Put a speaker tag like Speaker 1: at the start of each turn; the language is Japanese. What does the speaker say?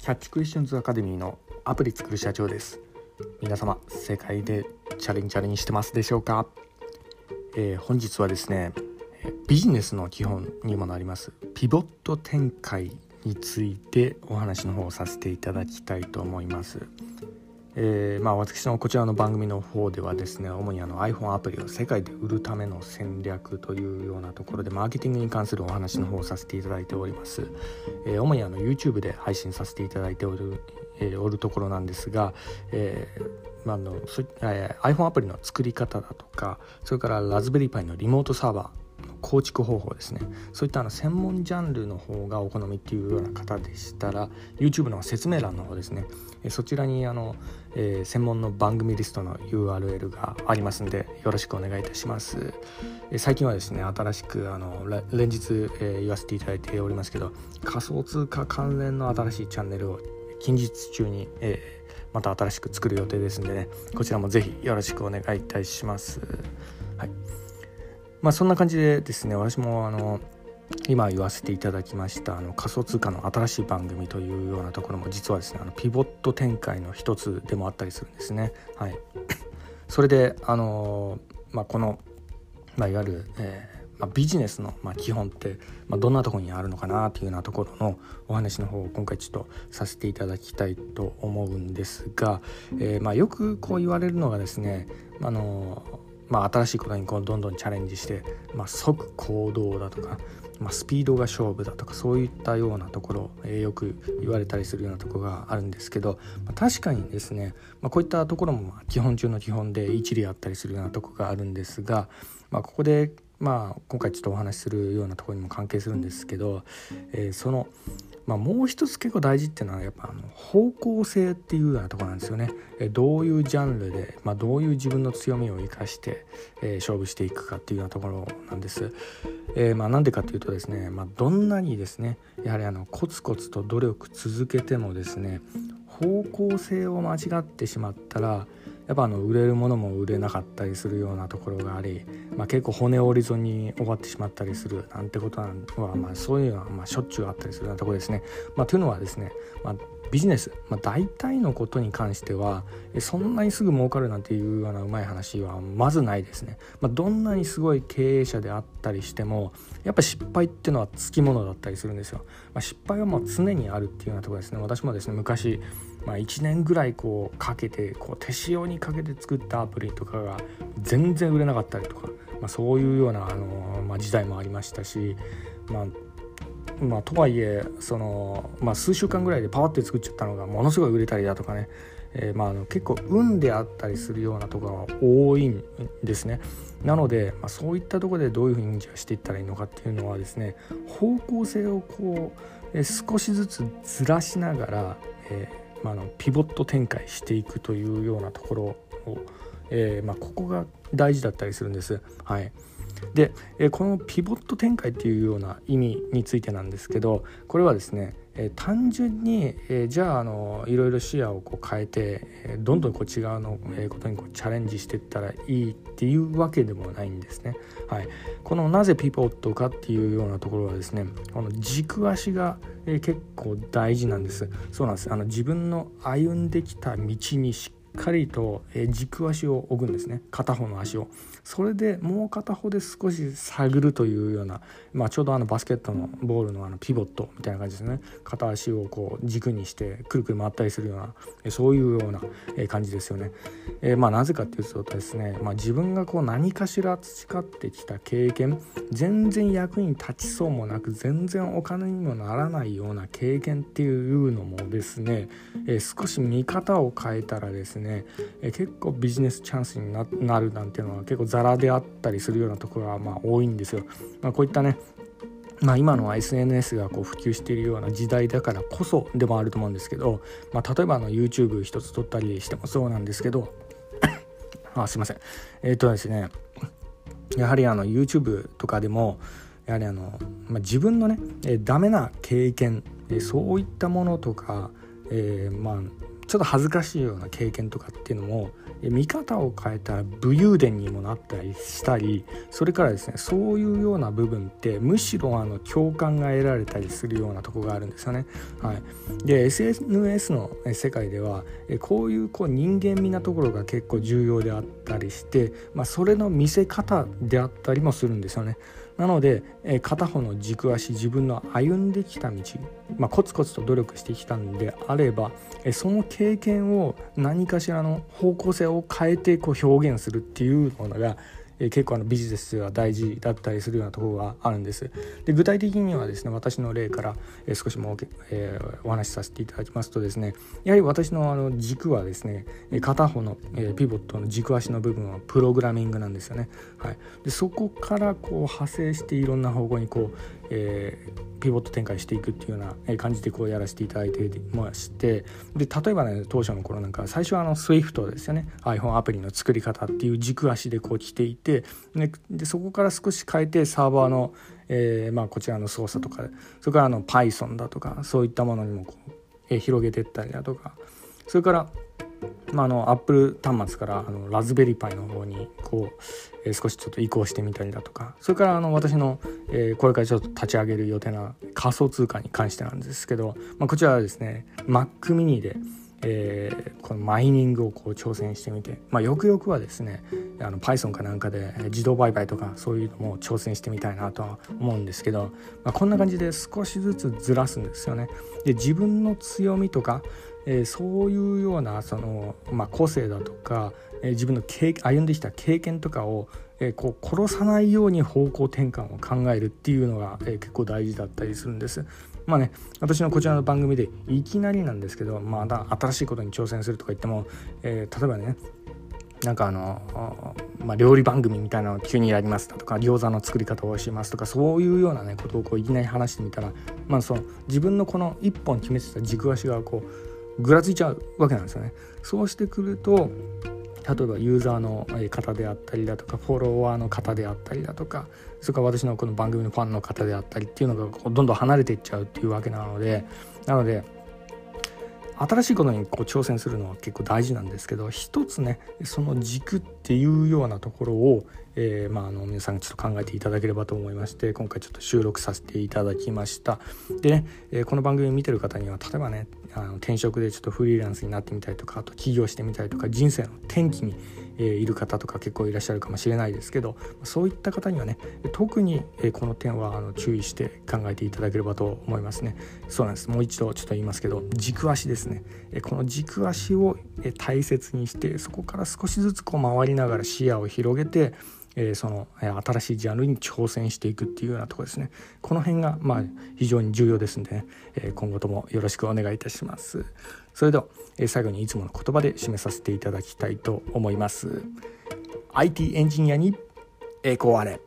Speaker 1: キャッチクエスチョンズアカデミーのアプリ作る社長です。皆様世界でチャレンジャレンしてますでしょうか、えー、本日はですねビジネスの基本にもなりますピボット展開についてお話の方をさせていただきたいと思います。えー、まあ、私のこちらの番組の方ではですね主にあの iPhone アプリを世界で売るための戦略というようなところでマーケティングに関するお話の方をさせていただいております、えー、主にあの YouTube で配信させていただいておる,、えー、おるところなんですが、えまあのそえ iPhone アプリの作り方だとかそれからラズベリーパイのリモートサーバー構築方法ですね。そういったあの専門ジャンルの方がお好みっていうような方でしたら YouTube の説明欄の方ですね。そちらにあの、えー、専門の番組リストの URL がありますんでよろしくお願いいたします。最近はですね新しくあの連日、えー、言わせていただいておりますけど仮想通貨関連の新しいチャンネルを近日中に、えーまた新しく作る予定ですんでねこちらもぜひよろしくお願いいたします。まあ、そんな感じでですね私もあの今言わせていただきましたあの仮想通貨の新しい番組というようなところも実はですねあのピボット展開の一つでもあったりするんですね。はい、それであの、まあ、この、まあ、いわゆる、えーまあ、ビジネスの、まあ、基本って、まあ、どんなところにあるのかなというようなところのお話の方を今回ちょっとさせていただきたいと思うんですが、えーまあ、よくこう言われるのがですねあのまあ、新しいことにこうどんどんチャレンジして、まあ、即行動だとか、まあ、スピードが勝負だとかそういったようなところ、えー、よく言われたりするようなところがあるんですけど、まあ、確かにですね、まあ、こういったところも基本中の基本で一理あったりするようなところがあるんですが、まあ、ここで、まあ、今回ちょっとお話しするようなところにも関係するんですけど、えー、そのまあ、もう一つ結構大事っていうのはやっぱあの方向性っていうようなとこなんですよね。えどういうジャンルで、まあ、どういう自分の強みを生かして、えー、勝負していくかっていうようなところなんです。えー、まあ、なんでかというとですね、まあ、どんなにですねやはりあのコツコツと努力続けてもですね方向性を間違ってしまったらやっぱあの売れるものも売れなかったりするようなところがあり、まあ、結構骨折り損に終わってしまったりするなんてことは、まあ、そういうのはまあしょっちゅうあったりするようなところですね。まあ、というのはですね、まあ、ビジネス、まあ、大体のことに関してはそんなにすぐ儲かるなんていうようなうまい話はまずないですね。まあ、どんなにすごい経営者であったりしてもやっぱ失敗っていうのはつきものだったりするんですよ。まあ、失敗はもう常にあるっていうようなところですね。私もですね昔まあ、1年ぐらいこうかけてこう手塩にかけて作ったアプリとかが全然売れなかったりとか、まあ、そういうようなあの、まあ、時代もありましたし、まあまあ、とはいえその、まあ、数週間ぐらいでパワって作っちゃったのがものすごい売れたりだとかね、えー、まあ、の結構運であったりするようなところが多いんですね。なので、まあ、そういったところでどういうふうにしていったらいいのかっていうのはですね方向性をこう、え少しずつずらしながら、えーまあ、のピボット展開していくというようなところを、え、ま、ここが大事だったりするんです。はい、で、このピボット展開っていうような意味についてなんですけどこれはですね、単純に、じゃああのいろいろ視野をこう変えて、どんどんこう違うの、ことにこうチャレンジしていったらいいっていうわけでもないんですね。はい、このなぜピボットかっていうようなところはですねこの軸足が、結構大事なんです。そうなんですあの自分の歩んできた道にしかりと軸足を置くんですね。片方の足を。それでもう片方で少し探るというような、まあ、ちょうどあのバスケットのボールのあのピボットみたいな感じですね。片足をこう軸にしてくるくる回ったりするようなそういうような感じですよね。えー、まあなぜかっていうとですね、まあ、自分がこう何かしら培ってきた経験全然役に立ちそうもなく全然お金にもならないような経験っていうのもですね、えー、少し見方を変えたらですね、ねえ、結構ビジネスチャンスになるなんていうのは結構ザラであったりするようなところがまあ多いんですよ。まあ、こういったねまあ、今の SNS がこう普及しているような時代だからこそでもあると思うんですけど、まあ、例えばあの YouTube 一つ撮ったりしてもそうなんですけど あすいませんえっ、ー、とですねやはりあの YouTube とかでもやはりあの、まあ、自分のね、えー、ダメな経験、えー、そういったものとか、えー、まあちょっと恥ずかしいような経験とかっていうのも見方を変えたら武勇伝にもなったりしたりそれからですねそういうような部分ってむしろあの共感が得られたりするようなとこがあるんですよね。はい、で SNS の世界ではこういうこう人間味なところが結構重要であったりして、まあ、それの見せ方であったりもするんですよね。なので、え片方の軸足自分の歩んできた道、まあ、コツコツと努力してきたんであれば、えその経験を何かしらの方向性を変えてこう表現するっていうのがえ結構あのビジネスは大事だったりするようなところがあるんです。で具体的にはですね私の例から、え少しも、えー、お話しさせていただきますとですねやはり私のあの軸はですね片方の、えピボットの軸足の部分はプログラミングなんですよね。はい、でそこからこう派生していろんな方向にこう、えー、ピボット展開していくっていうような感じでこうやらせていただいてましてで例えばね当初の頃なんか最初はあの SWIFT ですよね。iPhone アプリの作り方っていう軸足でこう来ていてでそこから少し変えてサーバーの、えー、まあ、こちらの操作とかそれからあの Python だとかそういったものにもこう、えー、広げていったりだとかそれからまあ、あのアップル端末からあのラズベリーパイの方にこう、えー、少しちょっと移行してみたりだとかそれからあの私の、えー、これからちょっと立ち上げる予定な仮想通貨に関してなんですけど、まあ、こちらはですね Mac mini で、えー、このマイニングをこう挑戦してみて、まあ、よくよくはですねあの Python かなんかで自動売買とかそういうのも挑戦してみたいなとは思うんですけど、まあ、こんな感じで少しずつずらすんですよね。で自分の強みとかえー、そういうようなその、まあ、個性だとか、えー、自分の経歩んできた経験とかを、えー、こう殺さないように方向転換を考えるっていうのが、え結構大事だったりするんです。まあね、私のこちらの番組でいきなりなんですけど、まだ新しいことに挑戦するとか言っても、え例えばねなんかあの、まあ、料理番組みたいなのを急にやりますだとか餃子の作り方を教えますとかそういうようなねことをこういきなり話してみたら、まあ、その自分のこの一本決めてた軸足がこうぐらついちゃうわけなんですよね。そうしてくると例えばユーザーの方であったりだとかフォロワーの方であったりだとかそれから私のこの番組のファンの方であったりっていうのがどんどん離れていっちゃうっていうわけなのでなので新しいことにこう挑戦するのは結構大事なんですけど一つねその軸っていうようなところを、えー、まあ、あの皆さんちょっと考えていただければと思いまして今回ちょっと収録させていただきました。でね、えー、この番組見てる方には例えばねあの転職でちょっとフリーランスになってみたりとかあと起業してみたりとか人生の転機にえいる方とか結構いらっしゃるかもしれないですけどそういった方にはね特に、えこの点はあの注意して考えていただければと思いますね。そうなんです。もう一度ちょっと言いますけど軸足ですね、えこの軸足を、え大切にしてそこから少しずつこう回りながら視野を広げてえー、その、え、新しいジャンルに挑戦していくっていうようなとこですね。この辺がまあ非常に重要ですんでね、えー、今後ともよろしくお願いいたします。それでは、え最後にいつもの言葉で締めさせていただきたいと思います。IT エンジニアに栄光あれ。